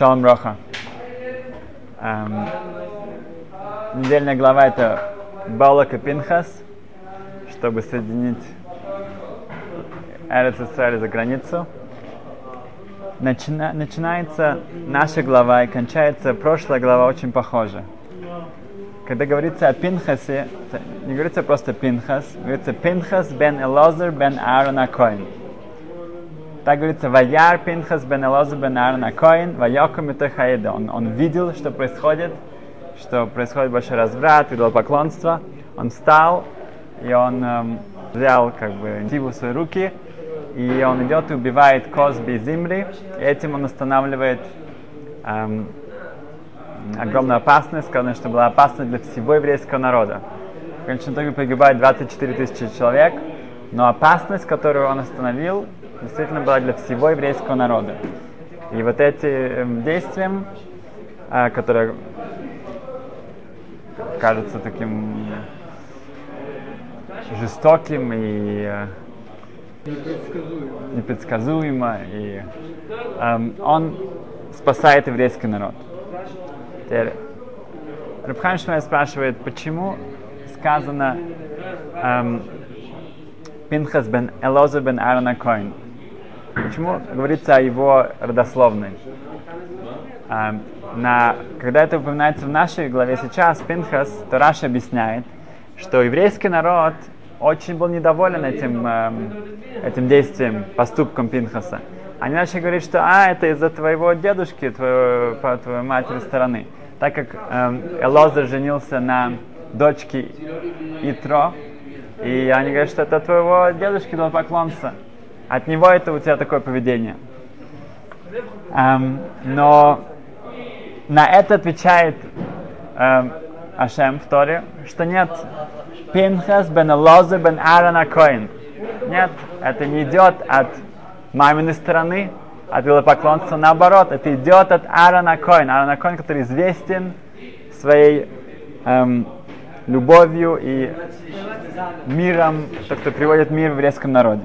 Шалом Роха. Эм, недельная глава это Балак и Пинхас, чтобы соединить Эрец Исраиль за границу. Начина, начинается наша глава и кончается прошлая глава очень похожа. Когда говорится о Пинхасе, не говорится просто Пинхас, говорится Пинхас бен Элозер бен Аарон Акоин. Так говорится, Ваяр Пинхас бен Элозер бен Аарон Акоин, Вайоком и он, он видел, что происходит, что происходит большой разврат, идолопоклонство. Он встал, и он эм, взял как бы инициативу в свои руки, и он идет и убивает Козби и Зимри, и этим он останавливает эм, огромную опасность, сказано, что была опасность для всего еврейского народа. В конечном итоге погибает 24 тысячи человек, но опасность, которую он остановил, действительно была для всего еврейского народа. И вот эти эм, действия, э, которые кажутся таким жестоким и э, Непредсказуемо. и эм, он спасает еврейский народ. Теперь Рабхайм Шмель спрашивает, почему сказано эм, Пинхас бен Элоза бен Аарона Коин? Почему говорится о его родословной? Эм, на, когда это упоминается в нашей главе сейчас, Пинхас, то Раша объясняет, что еврейский народ очень был недоволен этим, эм, этим действием, поступком Пинхаса. Они начали говорить, что а, это из-за твоего дедушки, твоего, по твоей матери стороны. Так как эм, Элоза женился на дочке Итро, и они говорят, что это твоего дедушки был поклонца. От него это у тебя такое поведение. Эм, но на это отвечает эм, Ашем в Торе, что нет. Пинхас бен Элоза бен Аарон Коин. Нет, это не идет от маминой стороны, от идолопоклонства, наоборот, это идет от Аарона Коин. Аарона Коин, который известен своей эм, любовью и миром, тот, кто приводит мир в еврейском народе.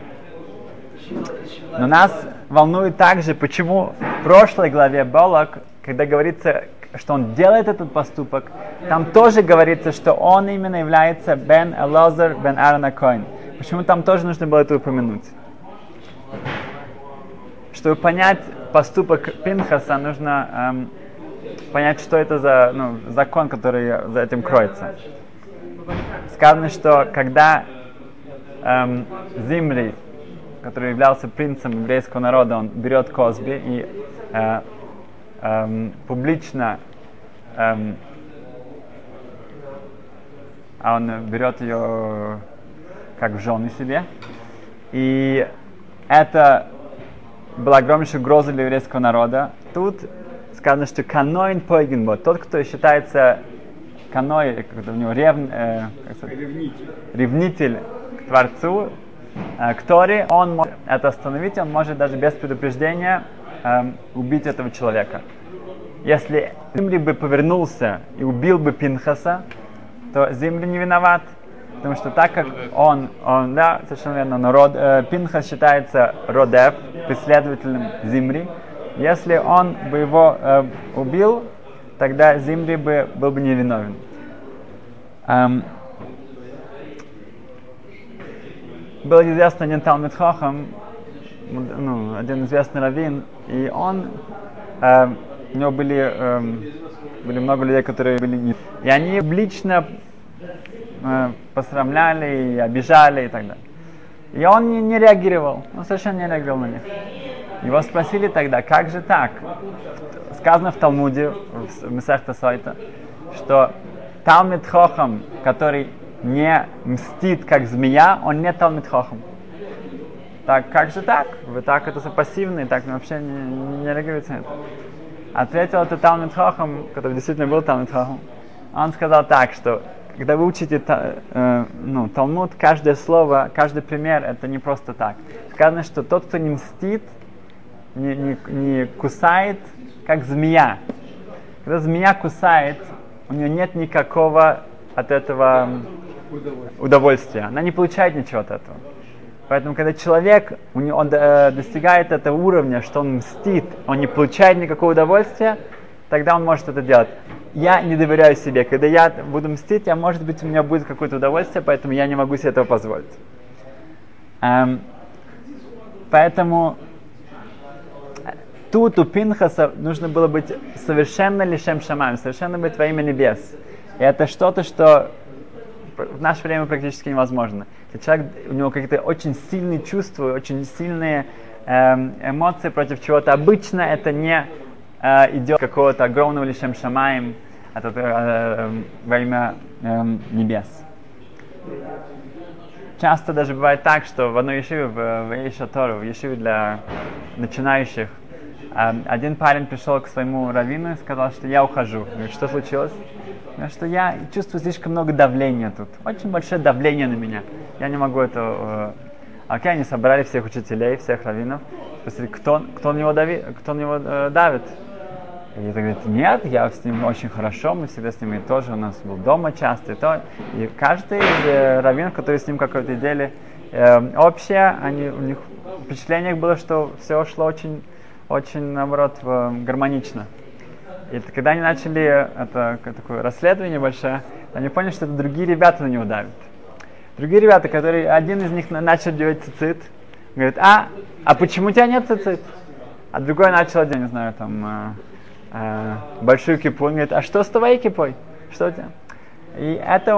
Но нас волнует также, почему в прошлой главе Болок, когда говорится, что он делает этот поступок, там тоже говорится, что он именно является Бен Элозер Бен Аарона Коин. Почему там тоже нужно было это упомянуть? Чтобы понять поступок Пинхаса, нужно эм, понять, что это за ну, закон, который за этим кроется. Сказано, что когда эм, Зимри, который являлся принцем еврейского народа, он берет Козби и э, эм, публично эм, а он берет ее как в жены себе. И это была огромнейшая угроза для еврейского народа. Тут сказано, что каноин пойгенбо, тот, кто считается каной, у него рев, э, сказать, Ревнитель. ревнитель к Творцу, э, к Торе, он может это остановить, он может даже без предупреждения э, убить этого человека. Если Зимри бы повернулся и убил бы Пинхаса, то Зимри не виноват. Потому что так как он, он да, совершенно верно, но род, э, Пинхас считается Родев, преследователем Зимри. Если он бы его э, убил, тогда Зимри бы был бы невиновен. Эм, был известный один Талмит Хохам, ну, один известный раввин, и он, э, у него были, эм, были много людей, которые были не... И они лично э, посрамляли и обижали и так далее. И он не, не реагировал, он совершенно не реагировал на них. Его спросили тогда, как же так? Сказано в Талмуде, в Месахта Сойта, что Талмит Хохам, который не мстит как змея, он не Талмит Хохам. Так, как же так? Вы так это пассивные, так вообще не, не реагируете на это. Ответил это Талмит Хохам, который действительно был Талмит Хохам. Он сказал так, что когда вы учите э, ну, Талмуд, каждое слово, каждый пример, это не просто так. Сказано, что тот, кто не мстит, не, не, не кусает, как змея. Когда змея кусает, у нее нет никакого от этого Удовольствие. удовольствия. Она не получает ничего от этого. Поэтому, когда человек, он э, достигает этого уровня, что он мстит, он не получает никакого удовольствия, тогда он может это делать. Я не доверяю себе. Когда я буду мстить, я, может быть, у меня будет какое-то удовольствие, поэтому я не могу себе этого позволить. Эм, поэтому тут у Пинхаса нужно было быть совершенно лишем шамаем, совершенно быть во имя небес. И это что-то, что в наше время практически невозможно. Если человек, у него какие-то очень сильные чувства, очень сильные эм, эмоции против чего-то, обычно это не э, идет какого-то огромного лишем шамаем, это э, э, во имя э, небес. Часто даже бывает так, что в одной ешиве, в, в Ейшатору, в ешиве для начинающих, э, один парень пришел к своему раввину и сказал, что я ухожу. Говорит, что случилось? Что я чувствую слишком много давления тут. Очень большое давление на меня. Я не могу это... Э, окей, они собрали всех учителей, всех раввинов. Спросили, кто, кто на него, дави, кто на него э, давит? И это говорит, нет, я с ним очень хорошо, мы всегда с ним и тоже, у нас был дома часто и то. И каждый э, раввинов, которые с ним какое-то деле э, общее, они, у них впечатление было, что все шло очень, очень, наоборот, гармонично. И когда они начали это такое расследование большое, они поняли, что это другие ребята на него давят. Другие ребята, которые, один из них начал делать цицит, говорит, а, а почему у тебя нет цицит? А другой начал, я не знаю, там, э, э, большую кипу, он говорит, а что с твоей кипой? Что у тебя? И это,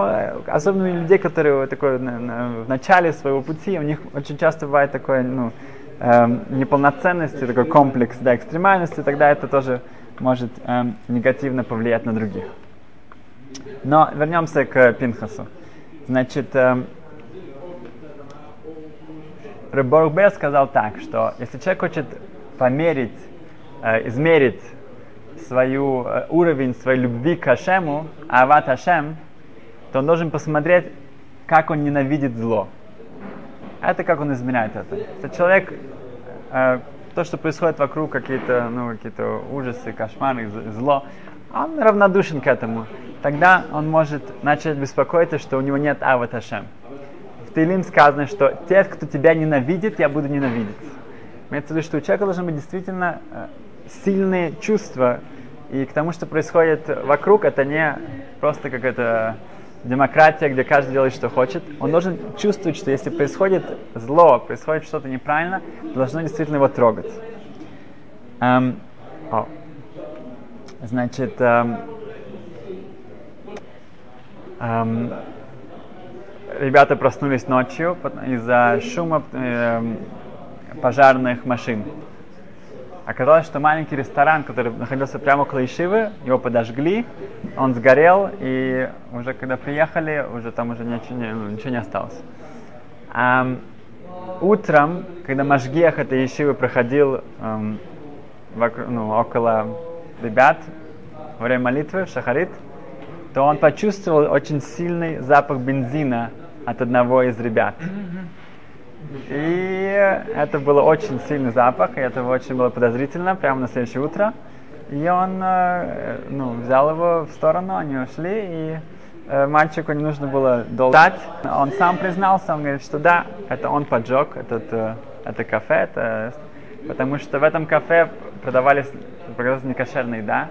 э, особенно у людей, которые такой, на, на, в начале своего пути, у них очень часто бывает такое, ну, э, неполноценности, такой комплекс, да, экстремальности, тогда это тоже может э, негативно повлиять на других. Но вернемся к Пинхасу. Значит, э, Рыборбе сказал так, что если человек хочет померить, э, измерить свою э, уровень своей любви к Хашему, Ават Хашем, то он должен посмотреть, как он ненавидит зло. Это как он измеряет это. Если человек, э, то, что происходит вокруг, какие-то ну, какие ужасы, кошмары, зло, он равнодушен к этому. Тогда он может начать беспокоиться, что у него нет Ават Хашем. В Таилим сказано, что тех, кто тебя ненавидит, я буду ненавидеть. Имеется в виду, что у человека должны быть действительно э, сильные чувства. И к тому, что происходит вокруг, это не просто какая-то демократия, где каждый делает, что хочет. Он должен чувствовать, что если происходит зло, происходит что-то неправильно, должно действительно его трогать. Эм, о. Значит, эм, эм, ребята проснулись ночью из-за шума эм, пожарных машин. Оказалось, что маленький ресторан, который находился прямо около Ишивы, его подожгли, он сгорел, и уже когда приехали, уже там уже ничего не, ну, ничего не осталось. А, утром, когда Машгех этой Ишивы проходил эм, вокруг, ну, около ребят во время молитвы в Шахарит, то он почувствовал очень сильный запах бензина от одного из ребят. И это был очень сильный запах, и это очень было подозрительно прямо на следующее утро. И он э, ну, взял его в сторону, они ушли, и э, мальчику не нужно было долго ждать. Он сам признался, он говорит, что да, это он поджег этот, э, это кафе, это, потому что в этом кафе продавались, продавалась некошерная еда,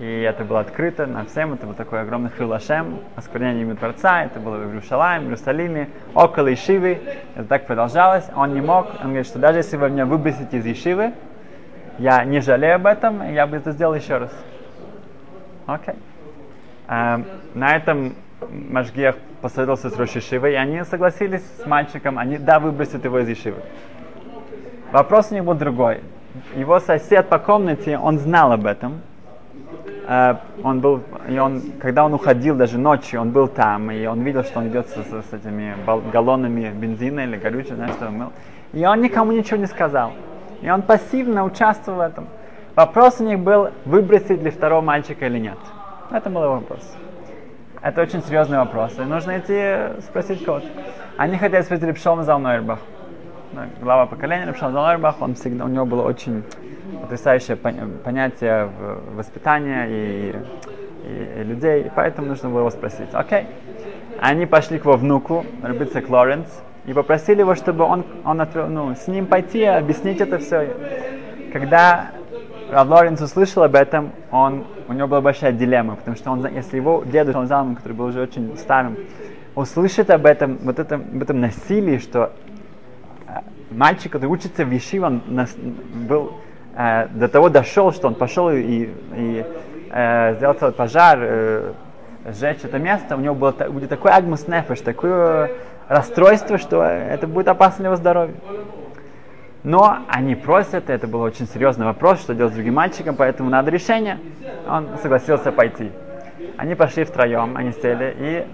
и это было открыто на всем, это был такой огромный хилашем, осквернение имя Творца, это было в Иерусалиме, в Иерусалиме, около Ишивы, это так продолжалось, он не мог, он говорит, что даже если вы меня выбросите из Ишивы, я не жалею об этом, я бы это сделал еще раз. Окей. Okay. Эм, на этом Машгех посоветовался с Рош Ишивой, и они согласились с мальчиком, они, да, выбросят его из Ишивы. Вопрос у был другой. Его сосед по комнате, он знал об этом, он был, и он, когда он уходил даже ночью, он был там, и он видел, что он идет с, с, с этими галлонами бензина или горючего, знаешь, что он был. И он никому ничего не сказал. И он пассивно участвовал в этом. Вопрос у них был, выбросить ли второго мальчика или нет. Это был вопрос. Это очень серьезный вопрос. И нужно идти спросить кого-то. Они хотели спросить Репшон Залнойрбах. Глава поколения Репшон Залнойрбах, он всегда, у него было очень потрясающее понятие воспитания и, и, и людей, и поэтому нужно было его спросить. Окей. Они пошли к его внуку, Рубицек Лоренс, и попросили его, чтобы он, он отвел, ну, с ним пойти, объяснить это все. Когда Рав Лоренц услышал об этом, он, у него была большая дилемма, потому что он, если его дедушка, он Залман, который был уже очень старым, услышит об этом, вот этом, об этом насилии, что э, мальчик, который учится в Ешиве, он нас, был, э, до того дошел, что он пошел и, и э, сделал целый пожар, э, сжечь это место, у него было, будет такой агмус нефеш, такое расстройство, что это будет опасно для его здоровья. Но они просят, это был очень серьезный вопрос, что делать с другим мальчиком, поэтому надо решение. Он согласился пойти. Они пошли втроем, они сели, и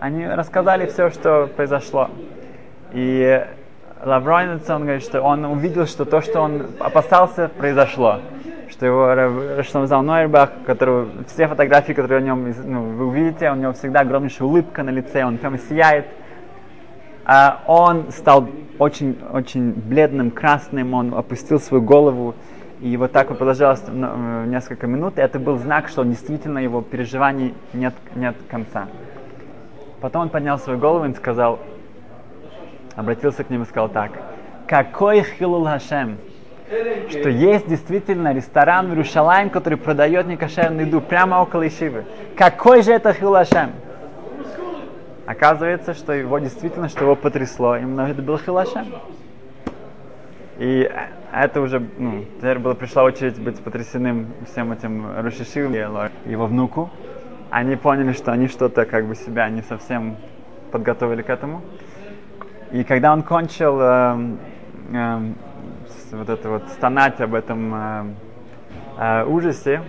они рассказали все, что произошло. И Лавронец, он говорит, что он увидел, что то, что он опасался, произошло. Что его Раштамзал Нойербах, который, все фотографии, которые о нем ну, вы увидите, у него всегда огромнейшая улыбка на лице, он прямо сияет. А он стал очень, очень бледным, красным, он опустил свою голову, и вот так вот продолжалось ну, несколько минут, и это был знак, что действительно его переживаний нет, нет конца. Потом он поднял свою голову и сказал, обратился к ним и сказал так, какой хилул Хашем, что есть действительно ресторан в Иерушалаем, который продает некошерную еду прямо около Ишивы. Какой же это хилул Хашем? Оказывается, что его действительно, что его потрясло, именно это был Хилашем. И это уже, ну, теперь была, пришла очередь быть потрясенным всем этим Рушишивым и его внуку. Они поняли, что они что-то как бы себя не совсем подготовили к этому. И когда он кончил э, э, вот это вот стонать об этом э, э, ужасе,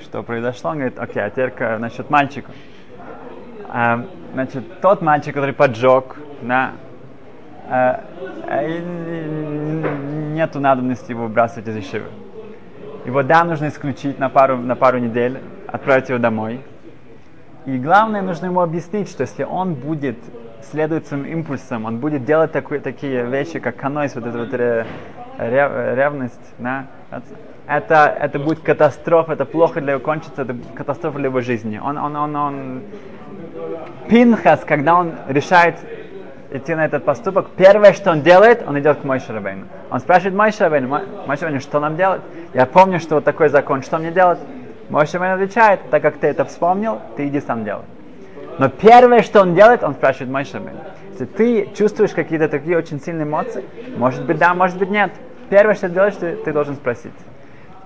что произошло, он говорит, окей, а теперь насчет мальчика. Э, значит, тот мальчик, который поджег, да, э, э, нету надобности его выбрасывать из ешивы. Его да, нужно исключить на пару, на пару недель, отправить его домой. И главное, нужно ему объяснить, что если он будет следовать своим импульсам, он будет делать такие, такие вещи, как канойс, вот эта вот рев, ревность, да, это, это будет катастрофа, это плохо для его кончится, это катастрофа для его жизни. Он, он, он, он Пинхас, когда он решает идти на этот поступок, первое, что он делает, он идет к Мойше. Он спрашивает Мойше Рабейну, что нам делать? Я помню, что вот такой закон, что мне делать? Мойше отвечает, так как ты это вспомнил, ты иди сам делай. Но первое, что он делает, он спрашивает Мойше Рабейну. Если ты чувствуешь какие-то такие очень сильные эмоции, может быть да, может быть нет. Первое, что ты делаешь, ты, ты должен спросить.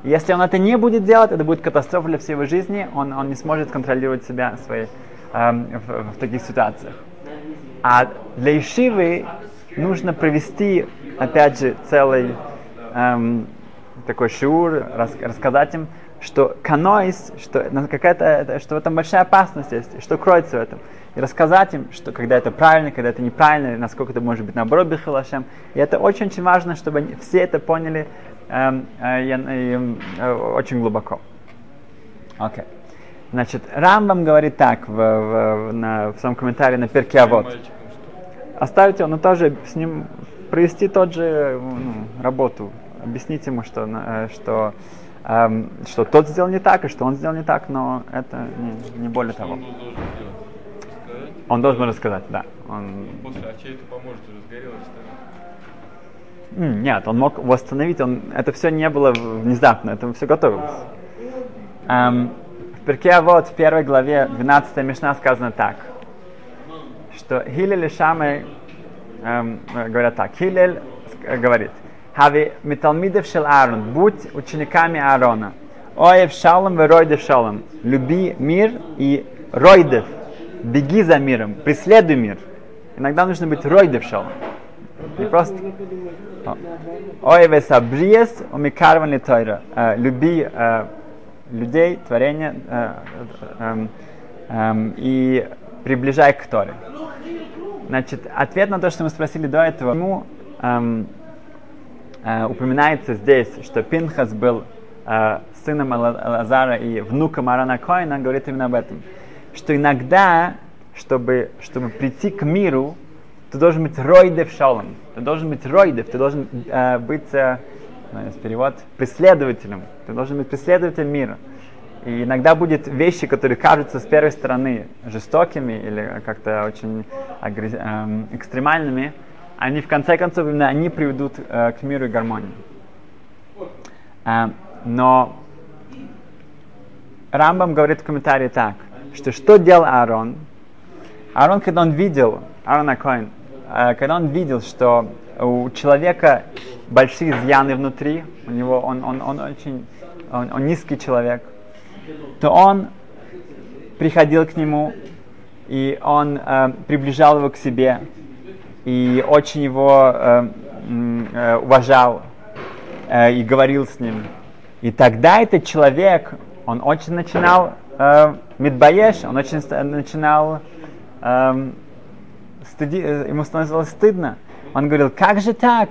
Если он это не будет делать, это будет катастрофа для всей его жизни, он, он не сможет контролировать себя, свои эм, в, в таких ситуациях. А для Ишивы нужно провести, опять же, целый эм, такой шиур, рас, рассказать им, что каноис, что какая-то, что в этом большая опасность есть, что кроется в этом. И рассказать им, что когда это правильно, когда это неправильно, насколько это может быть наоборот бихалашем. И это очень-очень важно, чтобы все это поняли эм, э, э, э, очень глубоко. Окей. Okay. Значит, Рамбам говорит так в, в, на, в своем комментарии на перке вот. Оставить его, но тоже с ним провести тот же ну, работу. Объяснить ему, что, э, что, эм, что тот сделал не так, и что он сделал не так, но это не, не более того. Он должен рассказать, да. Он... После, а чей это поможет, уже сгорелось, что Нет, он мог восстановить, он, это все не было внезапно, это все готовилось. Эм, Перке вот в первой главе 12 Мишна сказано так, что Хилель и Шамы эм, говорят так. Хилель говорит, Хави Миталмидев Шел Аарон, будь учениками Аарона. Оев Шалом и Ройдев Шалом. Люби мир и Ройдев. Беги за миром, преследуй мир. Иногда нужно быть Ройдев Шалом. Не просто. Оев Сабриес, Умикарван Литойра. Э, люби э, людей, творения э, э, и приближай к Торе. Значит, ответ на то, что мы спросили до этого, ему э, упоминается здесь, что Пинхас был э, сыном Лазара и внуком Арана Коина, говорит именно об этом. Что иногда, чтобы, чтобы прийти к миру, ты должен быть ройдев шалом. Ты должен быть ройдев, ты должен э, быть э, перевод, преследователем. Ты должен быть преследователем мира. И иногда будет вещи, которые кажутся с первой стороны жестокими или как-то очень агресс... эм, экстремальными, они в конце концов именно они приведут э, к миру и гармонии. Э, но Рамбам говорит в комментарии так, что что делал Аарон? Аарон, когда он видел, Аарон Акоин, э, когда он видел, что у человека большие изъяны внутри, у него он, он, он очень он, он низкий человек, то он приходил к нему и он э, приближал его к себе и очень его э, э, уважал э, и говорил с ним. И тогда этот человек, он очень начинал э, медбоеш, он очень начинал, э, стыди, э, ему становилось стыдно. Он говорил, как же так?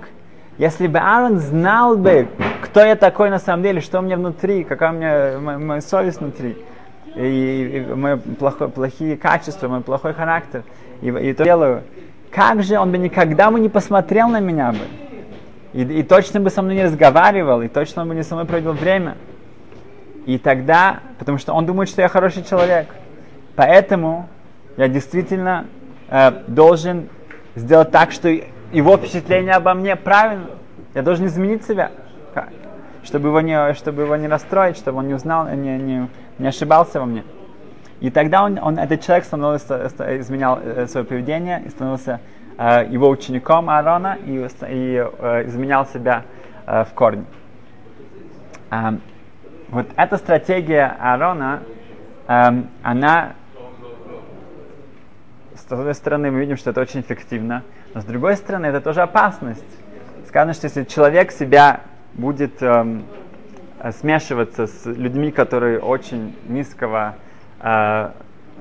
Если бы Аарон знал бы, кто я такой на самом деле, что у меня внутри, какая у меня моя, моя совесть внутри, и, и мои плохо, плохие качества, мой плохой характер, и, и то делаю, как же он бы никогда бы не посмотрел на меня бы, и, и точно бы со мной не разговаривал, и точно бы не со мной проводил время. И тогда, потому что он думает, что я хороший человек, поэтому я действительно э, должен сделать так, что его впечатление обо мне правильно. Я должен изменить себя, чтобы его не, чтобы его не расстроить, чтобы он не узнал, не, не, не ошибался во мне. И тогда он, он, этот человек становился, изменял э, свое поведение и становился э, его учеником Аарона и, и э, изменял себя э, в корне. Э, вот эта стратегия Аарона, э, она, с одной стороны, мы видим, что это очень эффективно, но с другой стороны, это тоже опасность. Сказано, что если человек себя будет эм, смешиваться с людьми, которые очень низкого э,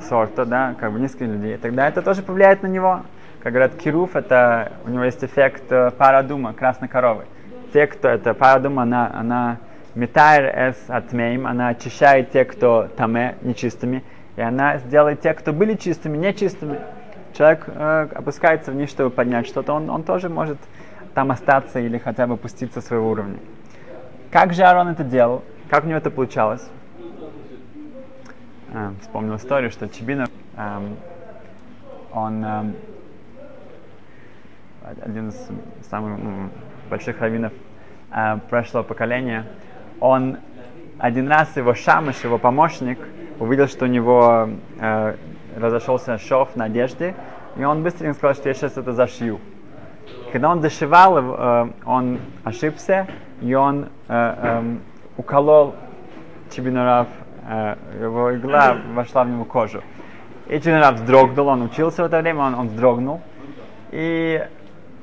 сорта, да, как бы низкие люди, тогда это тоже повлияет на него. Как говорят, кируф, это у него есть эффект э, парадума, красной коровы. Те, кто это парадума, она, она метайр эс атмеем, она очищает тех, кто таме, нечистыми, и она сделает тех, кто были чистыми, нечистыми человек э, опускается вниз, чтобы поднять что-то, он, он тоже может там остаться или хотя бы опуститься своего уровня. Как же Аарон это делал? Как у него это получалось? Э, вспомнил историю, что Чебинов, э, он э, один из самых ну, больших раввинов э, прошлого поколения, он один раз его шамыш, его помощник, увидел, что у него э, разошелся шов на одежде, и он быстренько сказал, что я сейчас это зашью. Когда он зашивал, э, он ошибся, и он э, э, уколол Чебинарав, э, его игла вошла в него кожу. И Чебинарав вздрогнул, он учился в это время, он, он вздрогнул. И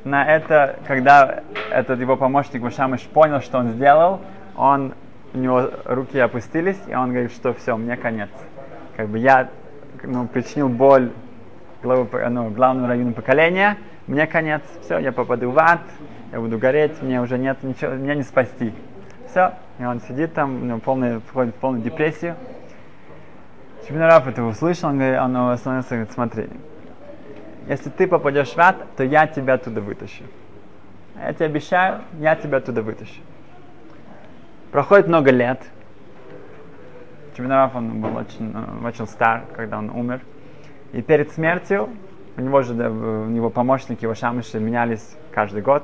на это, когда этот его помощник Машамыш понял, что он сделал, он, у него руки опустились, и он говорит, что все, мне конец. Как бы я ну, причинил боль главу, ну, главному району поколения, мне конец, все, я попаду в ад, я буду гореть, мне уже нет ничего, меня не спасти. Все, и он сидит там, ну, полный, входит в полную депрессию. Чебинарав это услышал, он, говорит, он остановился и говорит, смотри, если ты попадешь в ад, то я тебя оттуда вытащу. Я тебе обещаю, я тебя оттуда вытащу. Проходит много лет, Чеминаров, он был очень, э, очень стар, когда он умер. И перед смертью у него же, у него помощники, его шамыши менялись каждый год.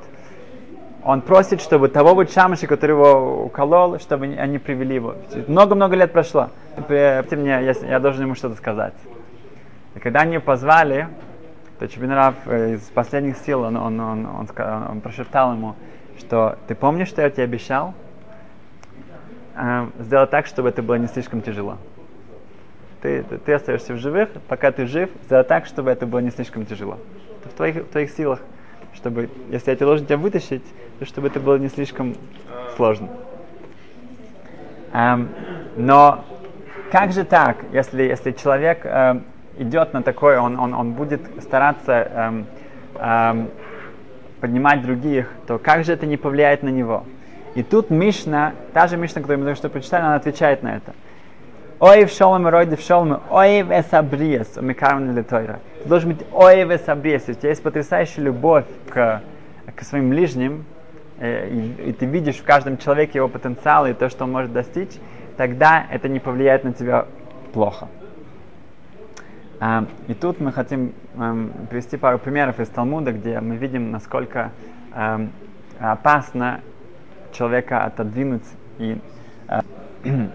Он просит, чтобы того вот шамыша, который его уколол, чтобы они привели его. Много-много лет прошло. Поверьте мне, я, я должен ему что-то сказать. И когда они позвали, то Чебинарав э, из последних сил, он, он, он, он, он, он прошептал ему, что ты помнишь, что я тебе обещал? э, сделать так, чтобы это было не слишком тяжело. Ты, ты, ты остаешься в живых, пока ты жив, сделать так, чтобы это было не слишком тяжело. Это в твоих, в твоих силах, чтобы, если я тебе должен тебя вытащить, чтобы это было не слишком сложно. Эм, но как же так, если, если человек эм, идет на такой, он, он, он будет стараться эм, эм, поднимать других, то как же это не повлияет на него? И тут Мишна, та же Мишна, которую мы только что прочитали, она отвечает на это. Ой в шолом рой в шолом, ой в эсабриес, умикарван литойра. Ты должен быть ой в эсабриес. У тебя есть потрясающая любовь к, к своим ближним, э, и, и ты видишь в каждом человеке его потенциал и то, что он может достичь, тогда это не повлияет на тебя плохо. А, и тут мы хотим эм, привести пару примеров из Талмуда, где мы видим, насколько эм, опасно человека отодвинуть и э,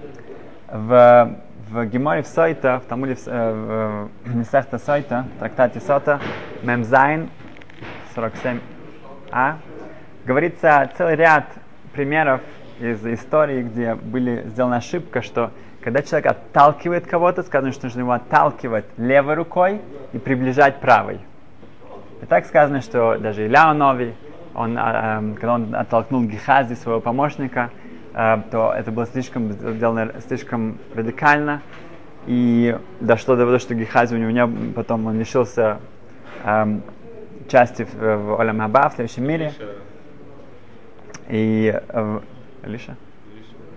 в, в Геморе в Сойта, в Талмуде в, э, в Месахта Сойта, трактате Сота, Мемзайн 47а, говорится целый ряд примеров из истории, где были сделана ошибка, что когда человек отталкивает кого-то, сказано, что нужно его отталкивать левой рукой и приближать правой. И так сказано, что даже Илья Нови, он, э, когда он оттолкнул Гехази, своего помощника, э, то это было слишком сделано слишком радикально. И дошло до того, что Гехази у него не, потом он лишился э, части в, в Хаба, в следующем мире. И э, Илиша?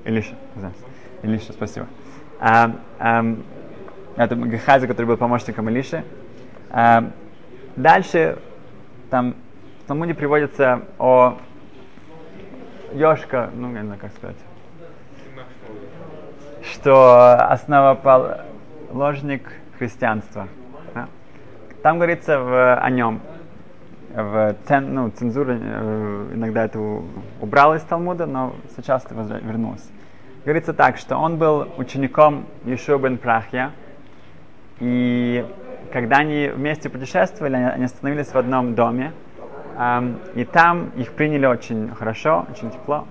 Илиша, да. Илиша, спасибо. А, а, это Гехази, который был помощником Илиши. А, дальше там в Талмуде приводится о Йошка, ну, не знаю, как сказать, что основоположник христианства. Да? Там говорится в, о нем, в цен, ну, цензура э, иногда это убрала из Талмуда, но сейчас это вернулось. Говорится так, что он был учеником Ешуа бен Прахья, и когда они вместе путешествовали, они остановились в одном доме, эм, и там их приняли очень хорошо, очень тепло.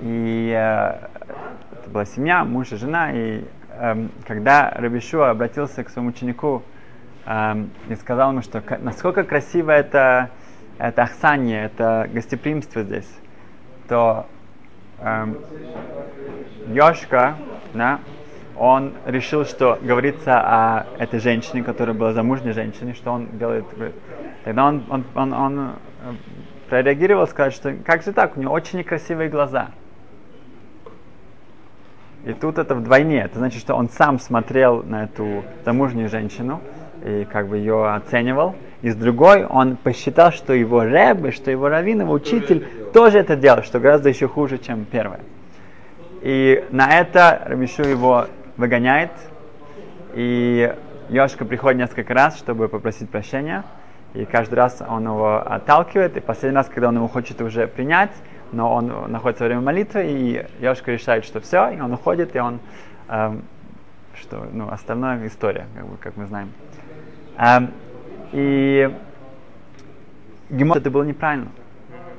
И э, это была семья, муж и жена, и э, когда Рабишу обратился к своему ученику эм, и сказал ему, что насколько красиво это, это ахсание, это гостеприимство здесь, то эм, Йошка, да, он решил, что говорится о этой женщине, которая была замужней женщиной, что он делает. Тогда он, он, он, он э, прореагировал, сказать, что как же так, у нее очень некрасивые глаза. И тут это вдвойне. Это значит, что он сам смотрел на эту замужнюю женщину и как бы ее оценивал. И с другой он посчитал, что его рэбы, что его раввин, его учитель тоже, это делал, что гораздо еще хуже, чем первое. И на это Рабишу его выгоняет. И Йошка приходит несколько раз, чтобы попросить прощения. И каждый раз он его отталкивает. И последний раз, когда он его хочет уже принять, но он находится во время молитвы, и Йошка решает, что все, и он уходит, и он, эм, что, ну, остальная история, как, бы, как мы знаем. Эм, и Гемор это было неправильно.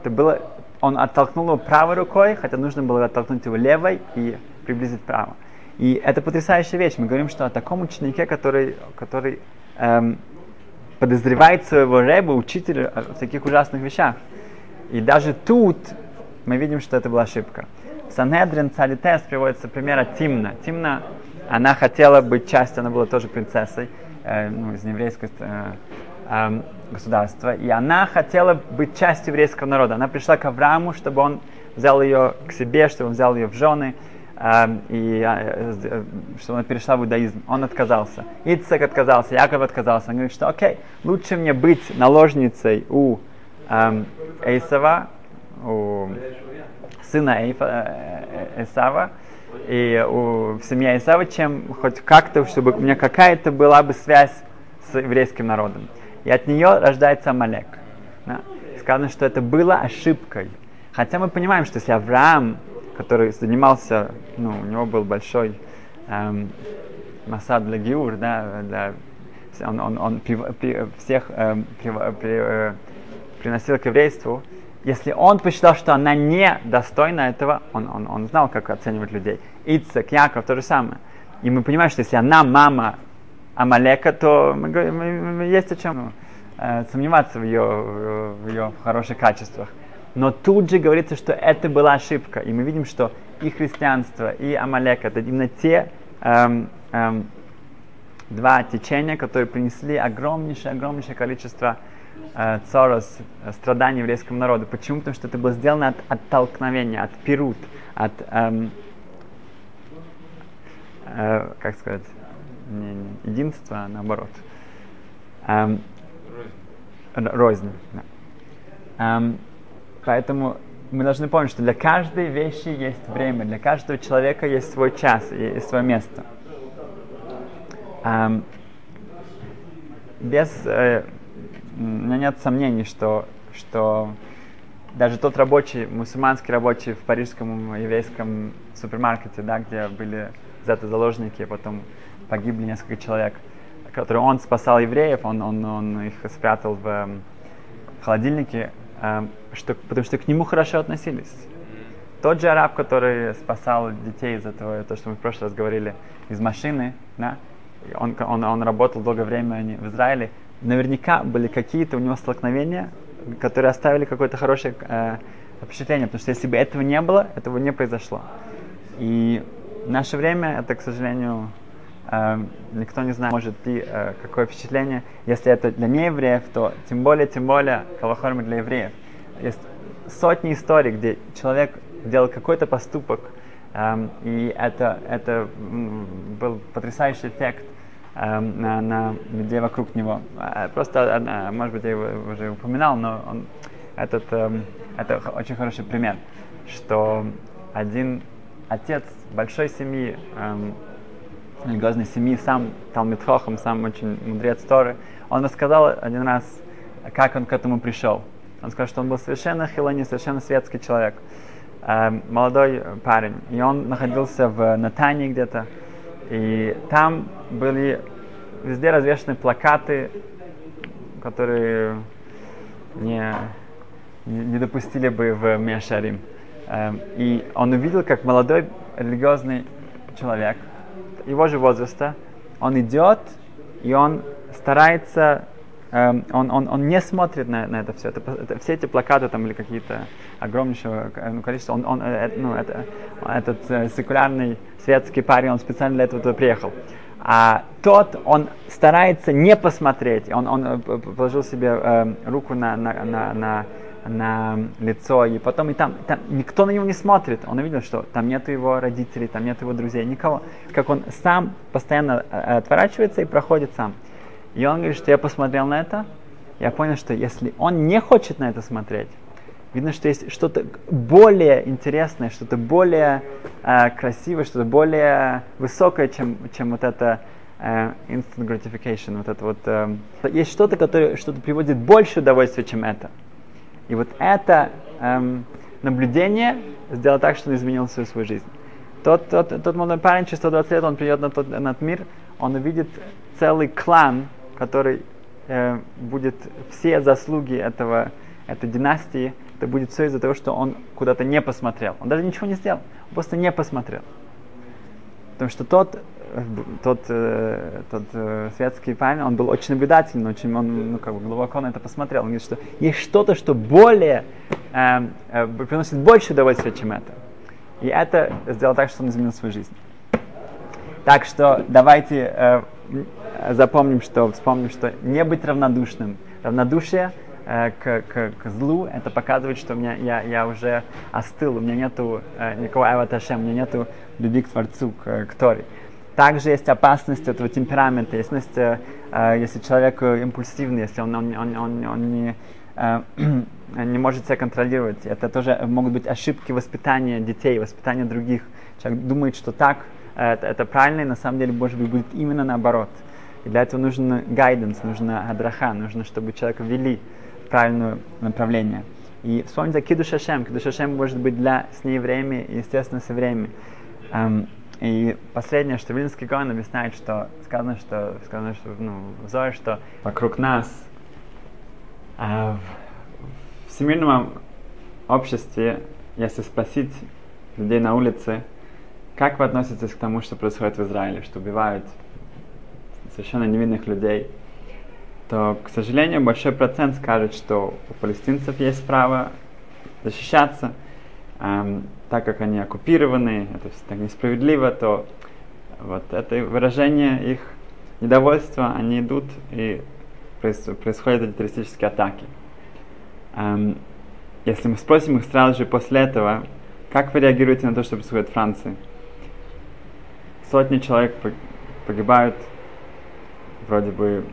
Это было он оттолкнул его правой рукой, хотя нужно было оттолкнуть его левой и приблизить право. И это потрясающая вещь. Мы говорим, что о таком ученике, который, который эм, подозревает своего рэба, учителя в таких ужасных вещах. И даже тут мы видим, что это была ошибка. В Санедрин Цалитес приводится пример Тимна. Тимна, она хотела быть частью, она была тоже принцессой, э, ну, из еврейской э, э, государства, и она хотела быть частью еврейского народа. Она пришла к Аврааму, чтобы он взял ее к себе, чтобы он взял ее в жены, э, и э, чтобы она перешла в иудаизм. Он отказался. Ицек отказался, Яков отказался. Он говорит, что окей, лучше мне быть наложницей у э, Эйсова, у сына Эйфа, Эсава, и у, в семье Исава, чем хоть как-то, чтобы у меня какая-то была бы связь с еврейским народом и от нее рождается Амалек. Да? Сказано, что это было ошибкой. Хотя мы понимаем, что если Авраам, который занимался, ну, у него был большой эм, масад для Гиур, да, он, он, он при, при, всех эм, при, при, э, приносил к еврейству, если он посчитал, что она не достойна этого, он, он, он знал, как оценивать людей. Ицек, Яков, то же самое. И мы понимаем, что если она мама Амалека, то мы, мы, мы, есть о чем э, сомневаться в ее, в ее хороших качествах. Но тут же говорится, что это была ошибка. И мы видим, что и христианство, и Амалек это именно те эм, эм, два течения, которые принесли огромнейшее, огромнейшее количество э, цорос, страданий еврейскому народу. Почему? Потому что это было сделано от оттолкновения, от пирут, от, эм, э, как сказать, не, не единство, а наоборот. Эм, рознь да. эм, поэтому мы должны помнить, что для каждой вещи есть время, для каждого человека есть свой час и, и свое место. Эм, без, э, у меня нет сомнений, что, что даже тот рабочий, мусульманский рабочий в парижском еврейском супермаркете, да, где были взяты заложники, потом погибли несколько человек, который он спасал евреев, он, он, он их спрятал в, в холодильнике, э, что, потому что к нему хорошо относились. Тот же араб, который спасал детей из этого, то, что мы в прошлый раз говорили, из машины, да, он, он, он работал долгое время в Израиле, наверняка были какие-то у него столкновения, которые оставили какое-то хорошее э, впечатление, потому что если бы этого не было, этого не произошло. И в наше время это, к сожалению, э, никто не знает, может ли э, какое впечатление. Если это для неевреев, то тем более, тем более, Калахорма для евреев. Есть сотни историй, где человек делал какой-то поступок, э, и это, это был потрясающий эффект на, на людей вокруг него. Э, просто, э, может быть, я его уже упоминал, но он, этот, эм, это очень хороший пример, что один отец большой семьи, эм, религиозной семьи, сам Талмит Хохам, сам очень мудрец Торы, он рассказал один раз, как он к этому пришел. Он сказал, что он был совершенно хилони, совершенно светский человек, э, молодой парень. И он находился в Натании где-то, и там были везде развешаны плакаты, которые не, не допустили бы в Мешарим. Эм, и он увидел, как молодой религиозный человек, его же возраста, он идет, и он старается, он, он, он не смотрит на, на это все. Это, это, все эти плакаты там или какие-то огромнейшего ну, количества, он, он, э, ну, это, этот э, секулярный светский парень, он специально для этого туда приехал. А тот, он старается не посмотреть, он, он э, положил себе э, руку на, на, на, на, на лицо, и потом и там, там никто на него не смотрит. Он увидел, что там нет его родителей, там нет его друзей, никого. Как он сам постоянно э, отворачивается и проходит сам. И он говорит, что я посмотрел на это, я понял, что если он не хочет на это смотреть, Видно, что есть что-то более интересное, что-то более э, красивое, что-то более высокое, чем, чем вот это э, instant gratification. Вот это вот, э, есть что-то, которое что-то приводит больше удовольствия, чем это. И вот это э, наблюдение сделало так, что он изменил всю свою жизнь. Тот, тот, тот молодой парень, через 120 лет, он придет на, тот, на этот мир, он увидит целый клан, который э, будет все заслуги этого, этой династии это будет все из-за того, что он куда-то не посмотрел. Он даже ничего не сделал, он просто не посмотрел. Потому что тот, э, тот, э, тот э, светский парень, он был очень наблюдательный, очень, он ну, как бы глубоко на это посмотрел. Он говорит, что есть что-то, что более, э, э, приносит больше удовольствия, чем это. И это сделало так, что он изменил свою жизнь. Так что давайте э, запомним, что, вспомним, что не быть равнодушным. Равнодушие – Э, к, к, к злу, это показывает, что у меня, я, я уже остыл, у меня нету э, никакого аваташем, у меня нету любви к Творцу, к, к Торе. Также есть опасность этого темперамента, есть, э, э, если человек импульсивный, если он, он, он, он, он не, э, не может себя контролировать. Это тоже могут быть ошибки воспитания детей, воспитания других. Человек думает, что так, э, это, это правильно, и на самом деле, может быть, будет именно наоборот. И для этого нужен гайденс, нужна адраха, нужно, чтобы человека вели правильное направление. И вспомните Киду Шашем. Киду Шашем может быть для с ней время и, естественно, со временем. Um, и последнее, что Вильнский Гаон объясняет, что сказано, что, сказано, что ну, в что вокруг нас uh, в всемирном обществе, если спросить людей на улице, как вы относитесь к тому, что происходит в Израиле, что убивают совершенно невинных людей, то, к сожалению, большой процент скажет, что у палестинцев есть право защищаться, эм, так как они оккупированы, это так несправедливо, то вот это выражение их недовольства, они идут и происходят эти террористические атаки. Эм, если мы спросим их сразу же после этого, как вы реагируете на то, что происходит в Франции? Сотни человек погибают, вроде бы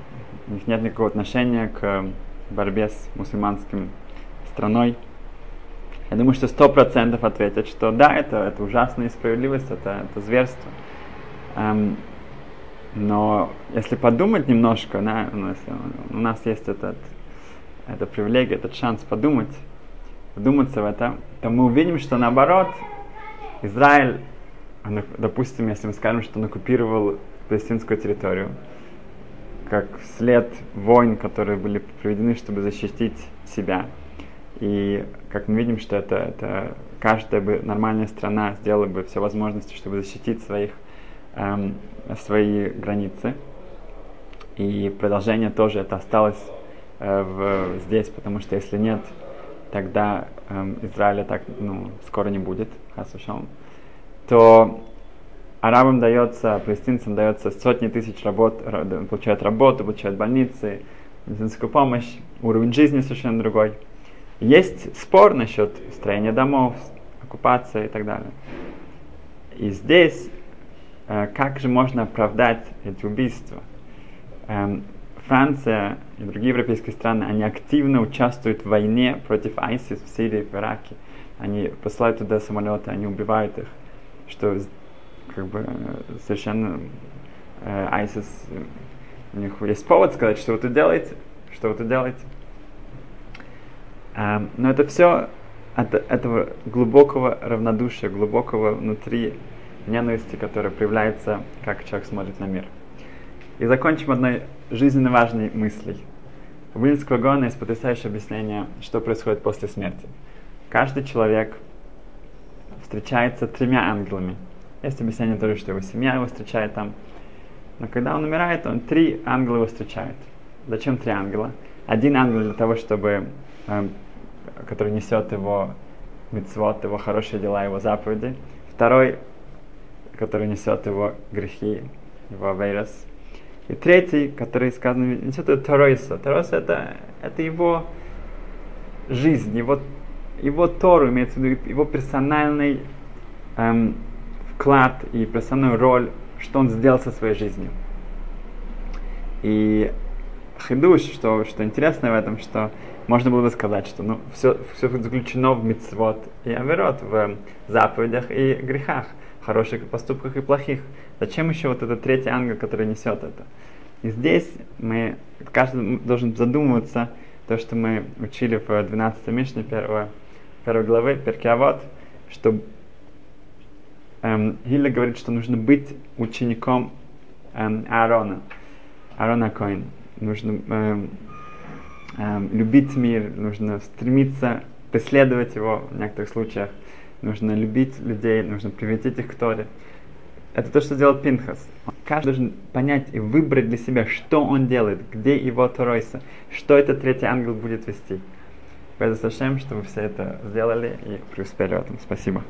у них нет никакого отношения к борьбе с мусульманским страной. Я думаю, что сто процентов ответят, что да, это, это ужасная несправедливость, это, это зверство. Эм, Но если подумать немножко, да, у, нас, у нас есть этот, эта привилегия, этот шанс подумать, вдуматься в это, то мы увидим, что наоборот, Израиль, допустим, если мы скажем, что он оккупировал палестинскую территорию, как след войн, которые были проведены, чтобы защитить себя. И как мы видим, что это, это каждая бы нормальная страна сделала бы все возможности, чтобы защитить своих, эм, свои границы. И продолжение тоже это осталось э, в, здесь, потому что если нет, тогда эм, Израиля так ну, скоро не будет, то арабам дается, палестинцам дается сотни тысяч работ, получают работу, получают больницы, медицинскую помощь, уровень жизни совершенно другой. Есть спор насчет строения домов, оккупации и так далее. И здесь, э, как же можно оправдать эти убийства? Эм, Франция и другие европейские страны, они активно участвуют в войне против ISIS в Сирии, в Ираке. Они посылают туда самолеты, они убивают их, что как бы совершенно э, у них есть повод сказать, что вы тут делаете, что вы тут делаете. Э, но это все от этого глубокого равнодушия, глубокого внутри ненависти, которая проявляется, как человек смотрит на мир. И закончим одной жизненно важной мыслью. У Вильнского Гона есть потрясающее объяснение, что происходит после смерти. Каждый человек встречается тремя ангелами – есть объяснение тоже, что его семья его встречает там. Но когда он умирает, он три ангела его встречает. Зачем три ангела? Один ангел для того, чтобы, э, который несет его мецвод, его хорошие дела, его заповеди. Второй, который несет его грехи, его вейрос. И третий, который сказано, несет его Торойса. Торойса это, это его жизнь, его, его Тору, имеется в виду его персональный эм, вклад и персональную роль, что он сделал со своей жизнью. И хидуш, что, что интересно в этом, что можно было бы сказать, что ну, все, все заключено в мицвод и аверот, в заповедях и грехах, хороших поступках и плохих. Зачем еще вот этот третий ангел, который несет это? И здесь мы, каждый должен задумываться, то, что мы учили в 12 Мишне, первой, первой главы, Перкиавод, что эм, Гилля говорит, что нужно быть учеником эм, Аарона, Аарона Коин. Нужно эм, эм, любить мир, нужно стремиться преследовать его в некоторых случаях, нужно любить людей, нужно приветить их к Торе. Это то, что делал Пинхас. Каждый должен понять и выбрать для себя, что он делает, где его Торойса, что этот третий ангел будет вести. Спасибо, чтобы вы все это сделали и преуспели в этом. Спасибо.